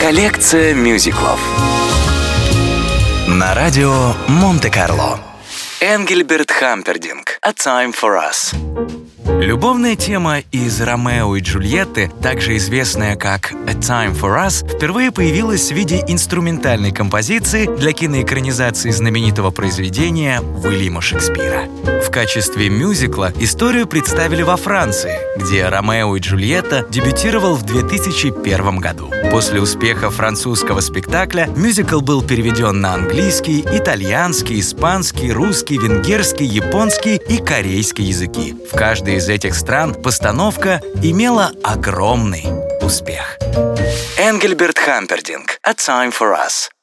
Коллекция мюзиклов на радио Монте-Карло. Энгельберт Хампердинг «A Time for Us». Любовная тема из «Ромео и Джульетты», также известная как «A Time for Us», впервые появилась в виде инструментальной композиции для киноэкранизации знаменитого произведения Уильяма Шекспира. В качестве мюзикла историю представили во Франции, где «Ромео и Джульетта» дебютировал в 2001 году. После успеха французского спектакля мюзикл был переведен на английский, итальянский, испанский, русский, венгерский, японский и корейский языки. В каждой из этих стран постановка имела огромный успех. Энгельберт Хампердинг «A Time for Us»